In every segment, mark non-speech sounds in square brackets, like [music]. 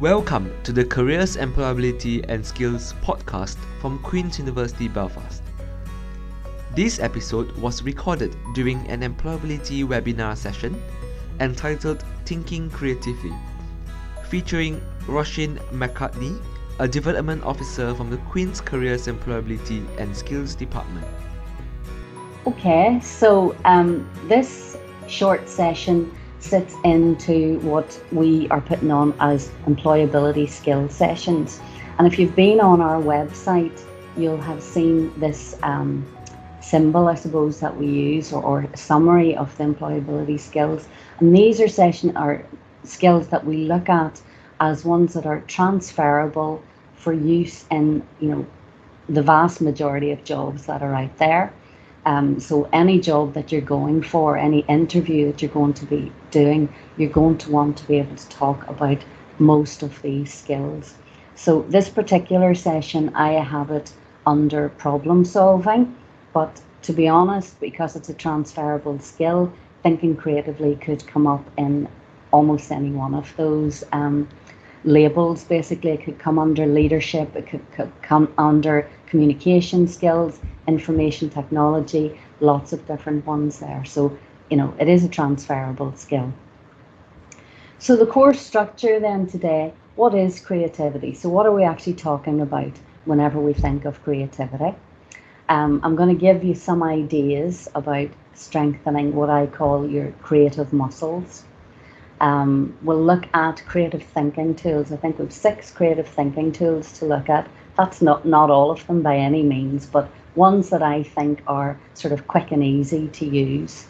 Welcome to the Careers, Employability and Skills podcast from Queen's University Belfast. This episode was recorded during an employability webinar session entitled Thinking Creatively, featuring Roisin McCartney, a development officer from the Queen's Careers, Employability and Skills Department. Okay, so um, this short session sits into what we are putting on as employability skill sessions. And if you've been on our website, you'll have seen this um, symbol, I suppose, that we use or, or summary of the employability skills. And these are session are skills that we look at as ones that are transferable for use in you know the vast majority of jobs that are out there. Um, so any job that you're going for, any interview that you're going to be doing, you're going to want to be able to talk about most of these skills. So this particular session, I have it under problem solving, but to be honest, because it's a transferable skill, thinking creatively could come up in almost any one of those um, labels. Basically, it could come under leadership, it could, could come under communication skills, information technology, lots of different ones there. So, you know, it is a transferable skill. So, the course structure then today what is creativity? So, what are we actually talking about whenever we think of creativity? Um, I'm going to give you some ideas about strengthening what I call your creative muscles. Um, we'll look at creative thinking tools. I think we've six creative thinking tools to look at. That's not, not all of them by any means, but ones that I think are sort of quick and easy to use.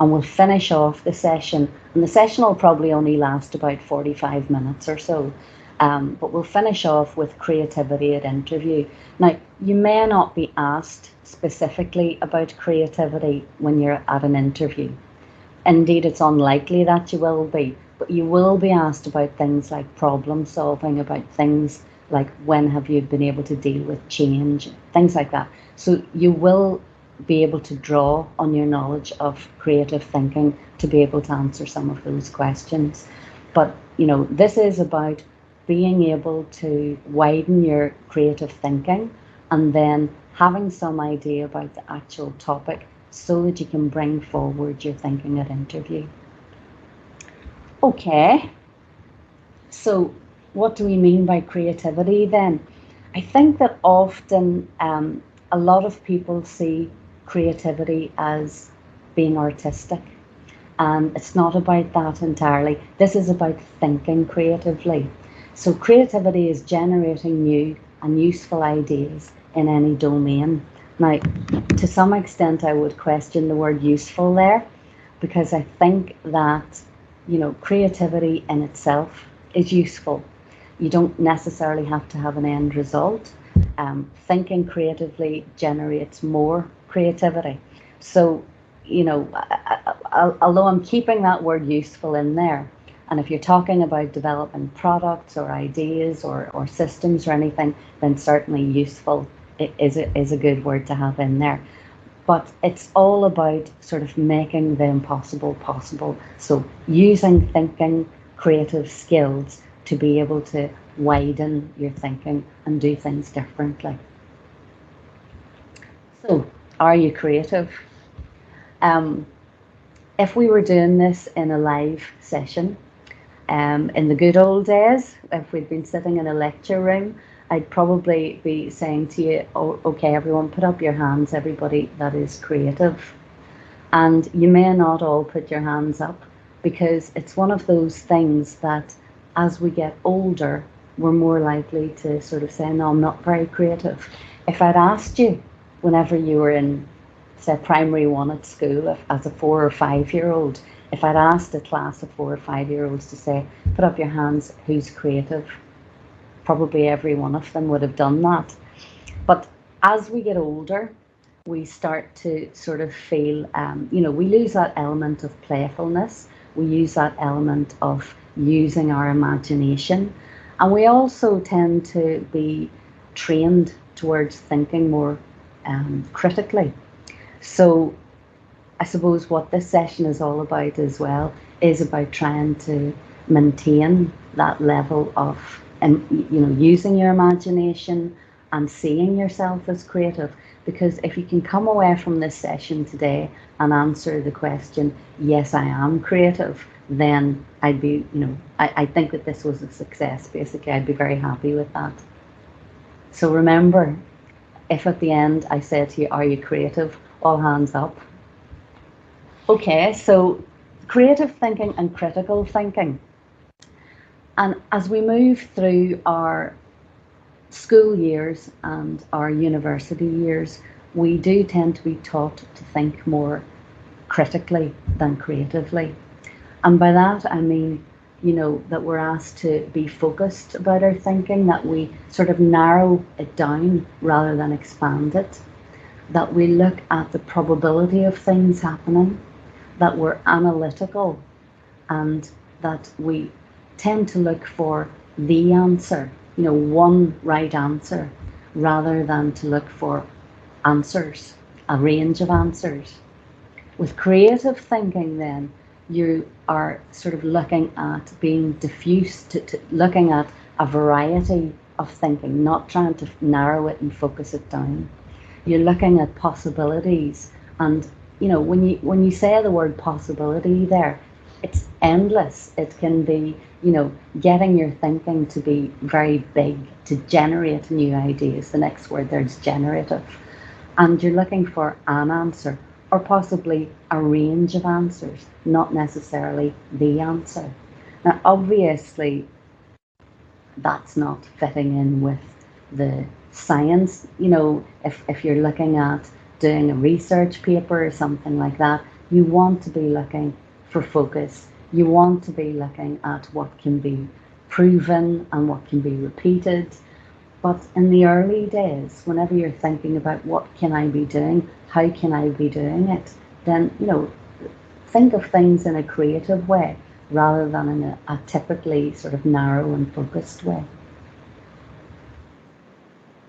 And we'll finish off the session, and the session will probably only last about 45 minutes or so. Um, but we'll finish off with creativity at interview. Now, you may not be asked specifically about creativity when you're at an interview. Indeed, it's unlikely that you will be, but you will be asked about things like problem solving, about things like when have you been able to deal with change, things like that. So you will be able to draw on your knowledge of creative thinking to be able to answer some of those questions. But you know, this is about being able to widen your creative thinking and then having some idea about the actual topic so that you can bring forward your thinking at interview. Okay, so what do we mean by creativity then? I think that often um, a lot of people see creativity as being artistic, and it's not about that entirely. This is about thinking creatively. So, creativity is generating new and useful ideas in any domain. Now, to some extent, I would question the word useful there because I think that, you know, creativity in itself is useful. You don't necessarily have to have an end result. Um, thinking creatively generates more creativity. So, you know, I, I, although I'm keeping that word useful in there, and if you're talking about developing products or ideas or, or systems or anything, then certainly useful is a, is a good word to have in there. But it's all about sort of making the impossible possible. So using thinking, creative skills to be able to widen your thinking and do things differently. So, are you creative? Um, if we were doing this in a live session, um, in the good old days, if we'd been sitting in a lecture room I'd probably be saying to you, oh, okay, everyone, put up your hands, everybody that is creative. And you may not all put your hands up because it's one of those things that as we get older, we're more likely to sort of say, no, I'm not very creative. If I'd asked you whenever you were in, say, primary one at school, if, as a four or five year old, if I'd asked a class of four or five year olds to say, put up your hands, who's creative? probably every one of them would have done that. But as we get older, we start to sort of feel, um, you know, we lose that element of playfulness. We use that element of using our imagination. And we also tend to be trained towards thinking more um, critically. So I suppose what this session is all about as well is about trying to maintain that level of and you know using your imagination and seeing yourself as creative because if you can come away from this session today and answer the question yes i am creative then i'd be you know I, I think that this was a success basically. I'd be very happy with that. So remember if at the end i say to you are you creative? All hands up. Okay so creative thinking and critical thinking. And as we move through our school years and our university years, we do tend to be taught to think more critically than creatively. And by that, I mean, you know, that we're asked to be focused about our thinking, that we sort of narrow it down rather than expand it, that we look at the probability of things happening, that we're analytical, and that we tend to look for the answer, you know, one right answer, rather than to look for answers, a range of answers. With creative thinking, then, you are sort of looking at being diffuse, to, to looking at a variety of thinking, not trying to narrow it and focus it down. You're looking at possibilities, and you know when you when you say the word possibility, there, it's endless. It can be you know, getting your thinking to be very big, to generate new ideas. The next word there is generative. And you're looking for an answer or possibly a range of answers, not necessarily the answer. Now, obviously, that's not fitting in with the science. You know, if, if you're looking at doing a research paper or something like that, you want to be looking for focus you want to be looking at what can be proven and what can be repeated. But in the early days, whenever you're thinking about what can I be doing, how can I be doing it, then you know, think of things in a creative way rather than in a, a typically sort of narrow and focused way.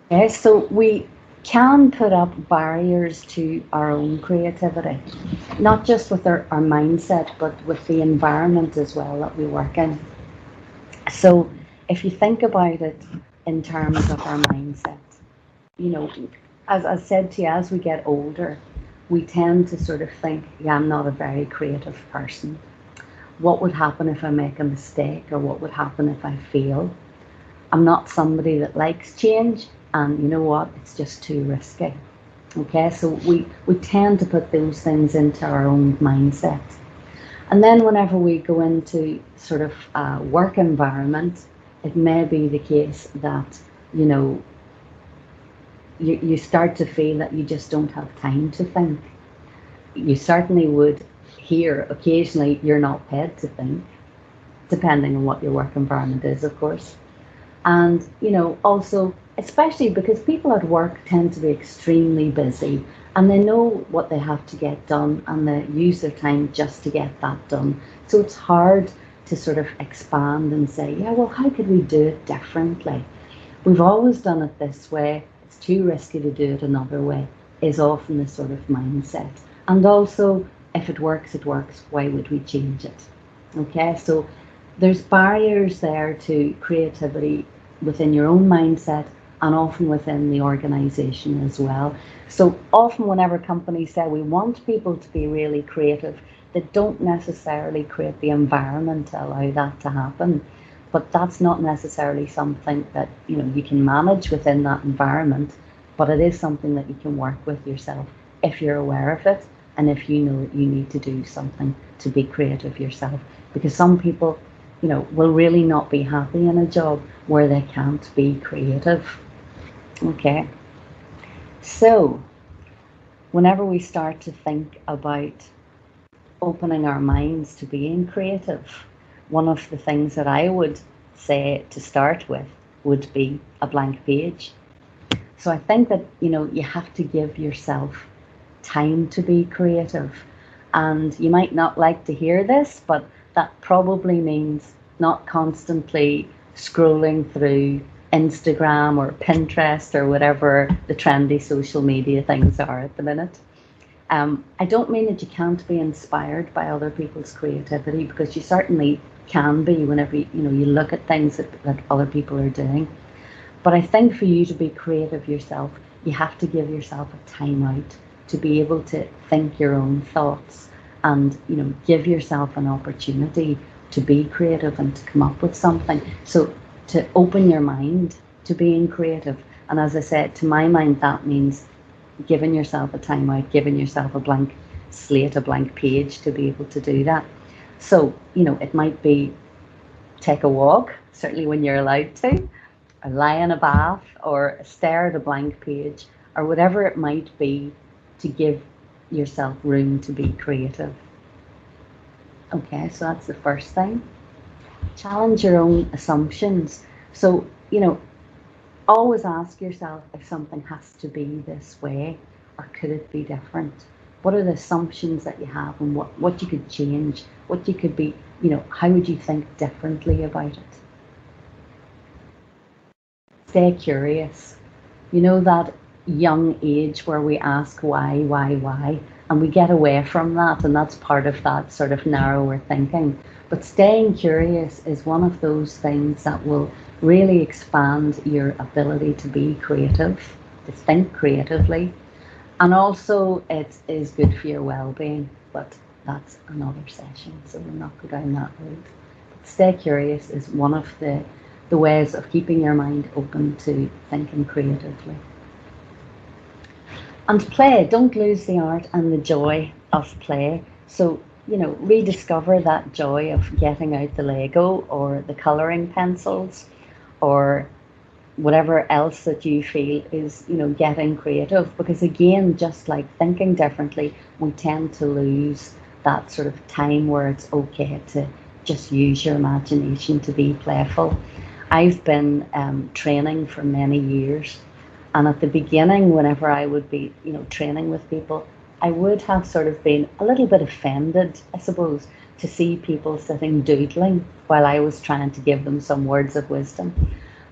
Okay, so we can put up barriers to our own creativity, not just with our, our mindset, but with the environment as well that we work in. So, if you think about it in terms of our mindset, you know, as I said to you, as we get older, we tend to sort of think, yeah, I'm not a very creative person. What would happen if I make a mistake, or what would happen if I fail? I'm not somebody that likes change and you know what it's just too risky okay so we we tend to put those things into our own mindset and then whenever we go into sort of a work environment it may be the case that you know you, you start to feel that you just don't have time to think you certainly would hear occasionally you're not paid to think depending on what your work environment is of course and you know also especially because people at work tend to be extremely busy and they know what they have to get done and they use their time just to get that done. So it's hard to sort of expand and say, yeah, well, how could we do it differently? We've always done it this way, it's too risky to do it another way, is often the sort of mindset. And also, if it works, it works, why would we change it? Okay, so there's barriers there to creativity within your own mindset and often within the organization as well. So often whenever companies say we want people to be really creative, they don't necessarily create the environment to allow that to happen. But that's not necessarily something that you know you can manage within that environment, but it is something that you can work with yourself if you're aware of it and if you know that you need to do something to be creative yourself. Because some people, you know, will really not be happy in a job where they can't be creative. Okay. So, whenever we start to think about opening our minds to being creative, one of the things that I would say to start with would be a blank page. So I think that you know you have to give yourself time to be creative. And you might not like to hear this, but that probably means not constantly scrolling through Instagram or Pinterest or whatever the trendy social media things are at the minute. Um, I don't mean that you can't be inspired by other people's creativity because you certainly can be whenever you, know you look at things that, that other people are doing. But I think for you to be creative yourself, you have to give yourself a time out to be able to think your own thoughts and you know give yourself an opportunity to be creative and to come up with something. So to open your mind to being creative. And as I said, to my mind, that means giving yourself a time out, giving yourself a blank slate, a blank page to be able to do that. So, you know, it might be take a walk, certainly when you're allowed to, or lie in a bath, or stare at a blank page, or whatever it might be to give yourself room to be creative. Okay, so that's the first thing. Challenge your own assumptions. So, you know, always ask yourself if something has to be this way or could it be different? What are the assumptions that you have and what, what you could change? What you could be, you know, how would you think differently about it? Stay curious. You know that young age where we ask why, why, why, and we get away from that, and that's part of that sort of narrower thinking. But staying curious is one of those things that will really expand your ability to be creative, to think creatively, and also it is good for your well-being. But that's another session, so we'll not go down that route. But stay curious is one of the the ways of keeping your mind open to thinking creatively. And play, don't lose the art and the joy of play. So, you know, rediscover that joy of getting out the Lego or the colouring pencils or whatever else that you feel is, you know, getting creative. Because again, just like thinking differently, we tend to lose that sort of time where it's okay to just use your imagination to be playful. I've been um, training for many years and at the beginning, whenever I would be, you know, training with people, I would have sort of been a little bit offended, I suppose, to see people sitting doodling while I was trying to give them some words of wisdom.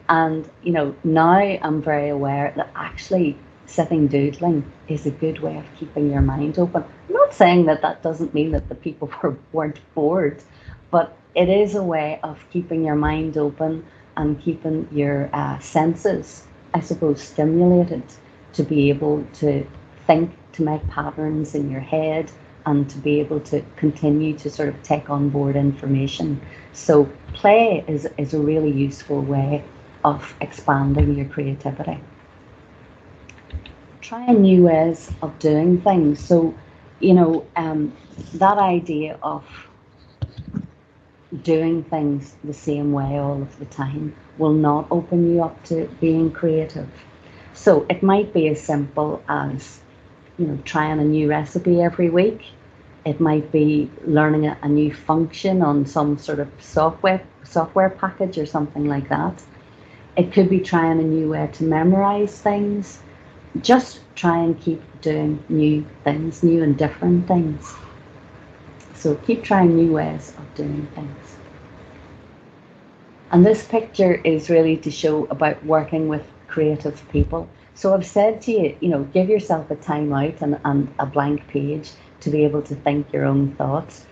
And, you know, now I'm very aware that actually sitting doodling is a good way of keeping your mind open. I'm not saying that that doesn't mean that the people [laughs] were, weren't bored, but it is a way of keeping your mind open and keeping your uh, senses I suppose, stimulated to be able to think, to make patterns in your head, and to be able to continue to sort of take on board information. So, play is, is a really useful way of expanding your creativity. Try new ways of doing things. So, you know, um, that idea of doing things the same way all of the time will not open you up to being creative. So it might be as simple as, you know, trying a new recipe every week. It might be learning a, a new function on some sort of software software package or something like that. It could be trying a new way to memorize things. Just try and keep doing new things, new and different things. So keep trying new ways of doing things. And this picture is really to show about working with creative people. So I've said to you, you know, give yourself a time out and, and a blank page to be able to think your own thoughts.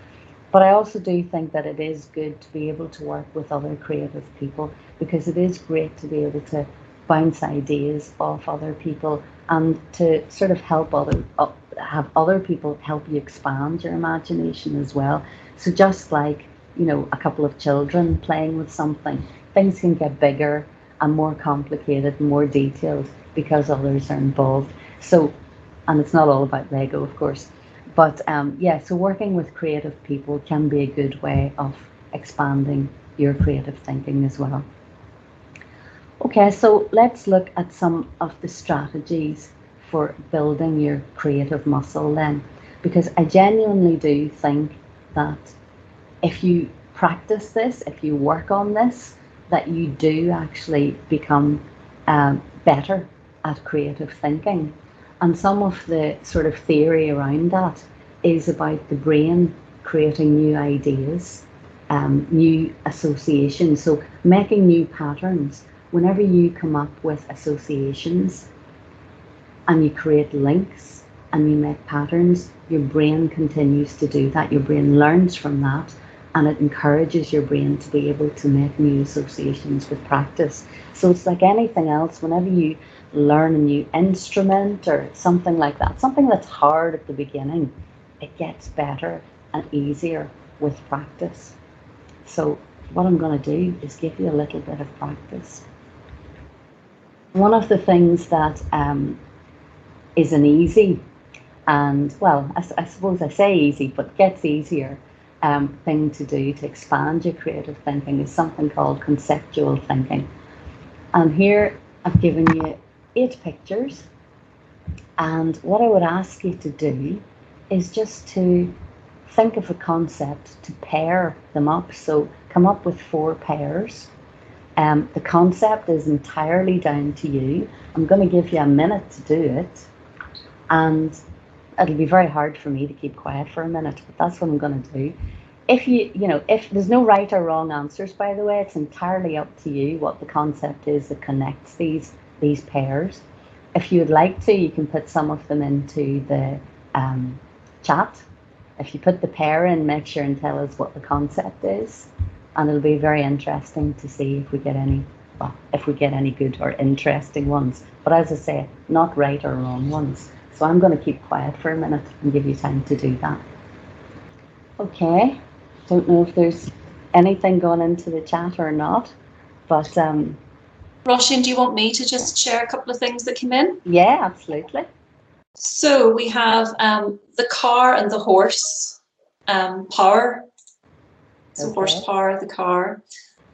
But I also do think that it is good to be able to work with other creative people because it is great to be able to bounce ideas off other people and to sort of help other uh, have other people help you expand your imagination as well. So just like you know, a couple of children playing with something, things can get bigger and more complicated, more detailed because others are involved. So, and it's not all about Lego, of course. But um, yeah, so working with creative people can be a good way of expanding your creative thinking as well. Okay, so let's look at some of the strategies for building your creative muscle then, because I genuinely do think that if you practice this, if you work on this, that you do actually become um, better at creative thinking. And some of the sort of theory around that is about the brain creating new ideas, um, new associations. So making new patterns. Whenever you come up with associations and you create links and you make patterns, your brain continues to do that. Your brain learns from that and it encourages your brain to be able to make new associations with practice. So it's like anything else, whenever you learn a new instrument or something like that, something that's hard at the beginning, it gets better and easier with practice. So, what I'm going to do is give you a little bit of practice. One of the things that um, isn't easy, and well, I, I, suppose I say easy, but gets easier um, thing to do to expand your creative thinking is something called conceptual thinking. And here I've given you eight pictures. And what I would ask you to do is just to think of a concept to pair them up. So come up with four pairs. Um, the concept is entirely down to you. I'm going to give you a minute to do it. And it'll be very hard for me to keep quiet for a minute, but that's what I'm going to do. If you, you know, if there's no right or wrong answers, by the way, it's entirely up to you what the concept is that connects these these pairs. If you'd like to, you can put some of them into the um, chat. If you put the pair in, make sure and tell us what the concept is, and it'll be very interesting to see if we get any, well, if we get any good or interesting ones. But as I say, not right or wrong ones. So I'm going to keep quiet for a minute and give you time to do that. Okay, don't know if there's anything going into the chat or not, but um, Roisin, do you want me to just share a couple of things that came in? Yeah, absolutely. So we have um, the car and the horse um, power. So okay. horsepower, the car.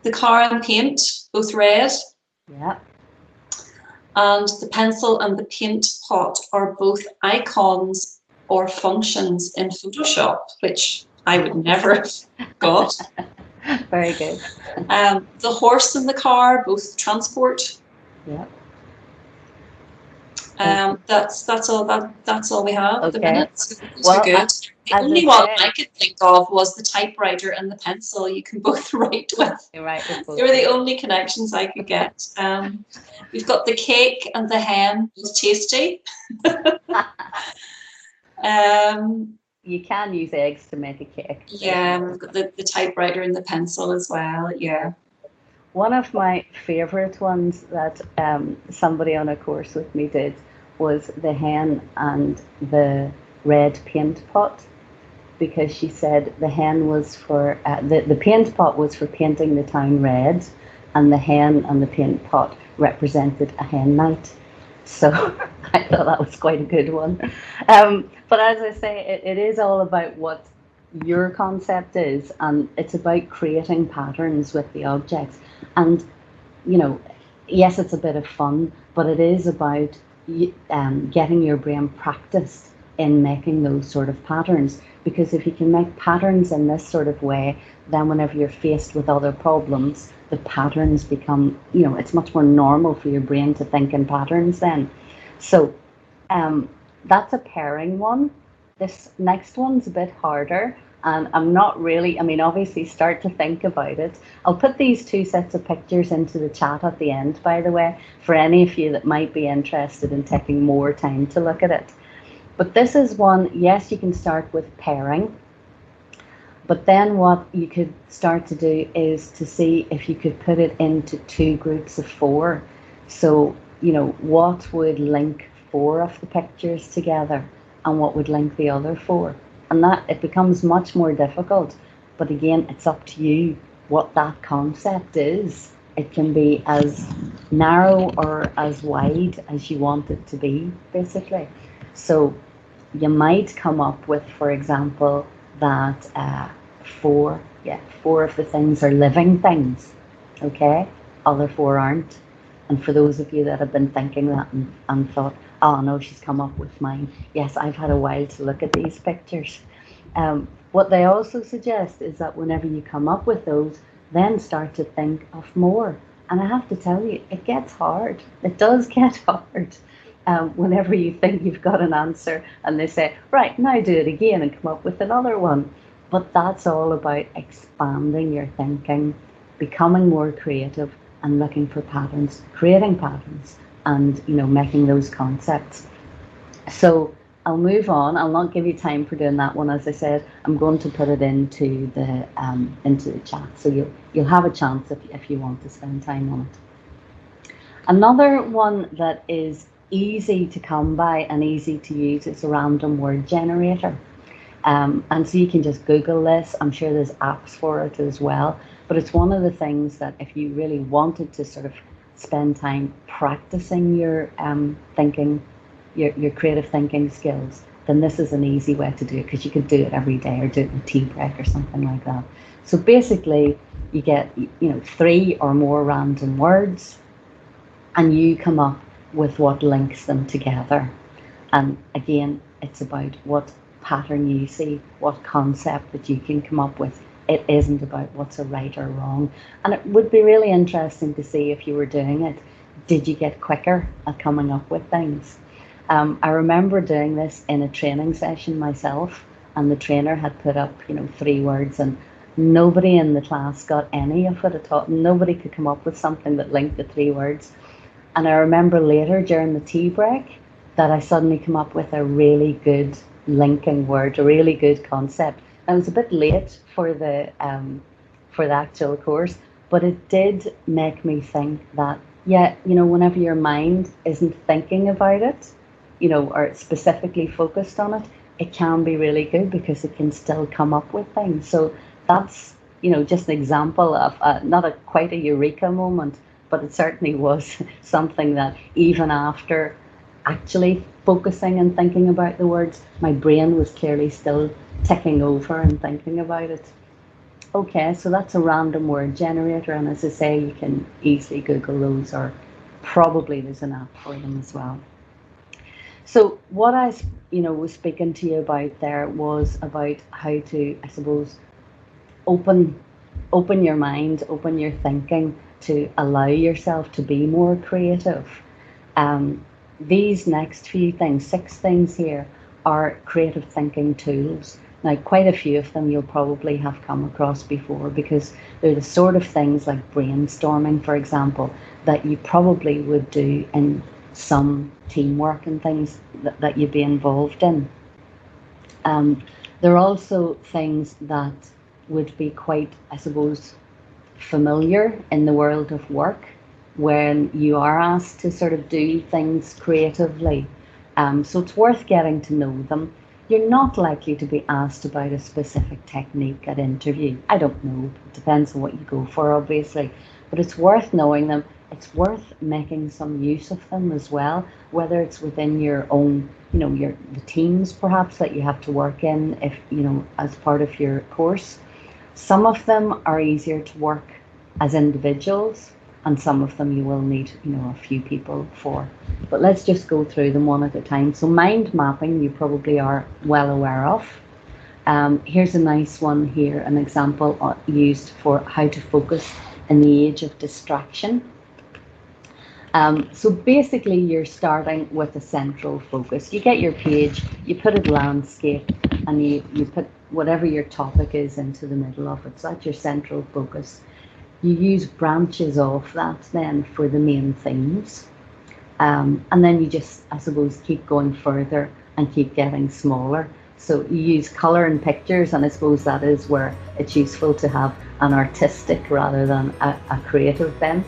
The car and paint, both red. Yeah. And the pencil and the paint pot are both icons or functions in Photoshop, which I would never [laughs] have got. [laughs] Very good. Um, the horse and the car, both transport. Yeah. Um, that's that's all that that's all we have at the minute. So well, good. The only one I could think of was the typewriter and the pencil. You can [laughs] both write with. You're right. They were the only connections I could get. Um, we've got the cake and the ham. It was tasty. [laughs] [laughs] um, you can use eggs to make a cake. Yeah, we've got the, the typewriter and the pencil as well. Yeah. One of my favourite ones that um, somebody on a course with me did was the hen and the red paint pot because she said the hen was for uh, the, the paint pot was for painting the town red and the hen and the paint pot represented a hen night so [laughs] I thought that was quite a good one. Um, but as I say, it, it is all about what your concept is, and it's about creating patterns with the objects. And, you know, yes, it's a bit of fun, but it is about um, getting your brain practiced in making those sort of patterns. Because if you can make patterns in this sort of way, then whenever you're faced with other problems, the patterns become, you know, it's much more normal for your brain to think in patterns then. So um, that's a pairing one. This next one's a bit harder. And I'm not really, I mean, obviously, start to think about it. I'll put these two sets of pictures into the chat at the end, by the way, for any of you that might be interested in taking more time to look at it. But this is one, yes, you can start with pairing. But then what you could start to do is to see if you could put it into two groups of four. So, you know, what would link four of the pictures together and what would link the other four? And that it becomes much more difficult. But again, it's up to you what that concept is. It can be as narrow or as wide as you want it to be, basically. So you might come up with, for example, that uh, four, yeah, four of the things are living things, okay? Other four aren't. And for those of you that have been thinking that and, and thought, oh no, she's come up with mine. Yes, I've had a while to look at these pictures. Um, what they also suggest is that whenever you come up with those, then start to think of more. And I have to tell you, it gets hard. It does [laughs] get hard um, whenever you think you've got an answer and they say, right, now do it again and come up with another one. But that's all about expanding your thinking, becoming more creative and looking for patterns, creating patterns and, you know, making those concepts. So I'll move on. I'll not give you time for doing that one. As I said, I'm going to put it into the um, into the chat, so you'll you'll have a chance if if you want to spend time on it. Another one that is easy to come by and easy to use It's a random word generator. Um, and so you can just Google this. I'm sure there's apps for it as well. But it's one of the things that if you really wanted to sort of spend time practicing your um, thinking your, your creative thinking skills, then this is an easy way to do it because you could do it every day or do it in tea break or something like that. So basically, you get you know three or more random words, and you come up with what links them together. And again, it's about what pattern you see, what concept that you can come up with. It isn't about what's a right or wrong. And it would be really interesting to see if you were doing it. Did you get quicker at coming up with things? Um, I remember doing this in a training session myself, and the trainer had put up, you know, three words, and nobody in the class got any of it at all. Nobody could come up with something that linked the three words. And I remember later during the tea break that I suddenly come up with a really good linking word, a really good concept. I was a bit late for the um, for the actual course, but it did make me think that yeah, you know, whenever your mind isn't thinking about it, you know, or it's specifically focused on it, it can be really good because it can still come up with things. So that's, you know, just an example of uh, not a quite a eureka moment, but it certainly was [laughs] something that even after actually focusing and thinking about the words, my brain was clearly still ticking over and thinking about it. Okay, so that's a random word generator, and as I say, you can easily Google those, or probably there's an app for them as well. So what I, you know, was speaking to you about there was about how to, I suppose, open, open your mind, open your thinking to allow yourself to be more creative. Um, these next few things, six things here, are creative thinking tools. Now, quite a few of them you'll probably have come across before because they're the sort of things like brainstorming, for example, that you probably would do in some teamwork and things that, that you'd be involved in. Um, there are also things that would be quite, I suppose, familiar in the world of work when you are asked to sort of do things creatively. Um, so it's worth getting to know them. You're not likely to be asked about a specific technique at interview. I don't know. It depends on what you go for, obviously. But it's worth knowing them it's worth making some use of them as well, whether it's within your own, you know, your the teams perhaps that you have to work in if you know as part of your course. Some of them are easier to work as individuals, and some of them you will need, you know, a few people for. But let's just go through them one at a time. So mind mapping, you probably are well aware of. Um, here's a nice one here, an example uh, used for how to focus in the age of distraction. Um, so basically, you're starting with a central focus. You get your page, you put it landscape, and you, you put whatever your topic is into the middle of it. So that's your central focus. You use branches off that then for the main themes. Um, and then you just, I suppose, keep going further and keep getting smaller. So you use colour and pictures, and I suppose that is where it's useful to have an artistic rather than a, a creative bent.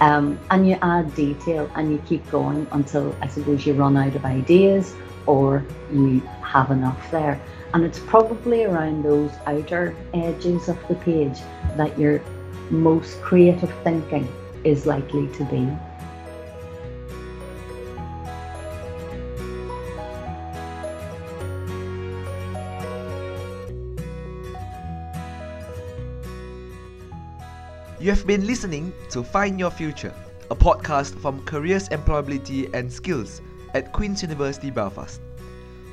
Um, and you add detail and you keep going until I suppose you run out of ideas or you have enough there. And it's probably around those outer edges of the page that your most creative thinking is likely to be. You have been listening to Find Your Future, a podcast from Careers, Employability and Skills at Queen's University Belfast.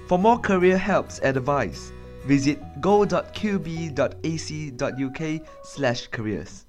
For more career helps and advice, visit go.qub.ac.uk/careers.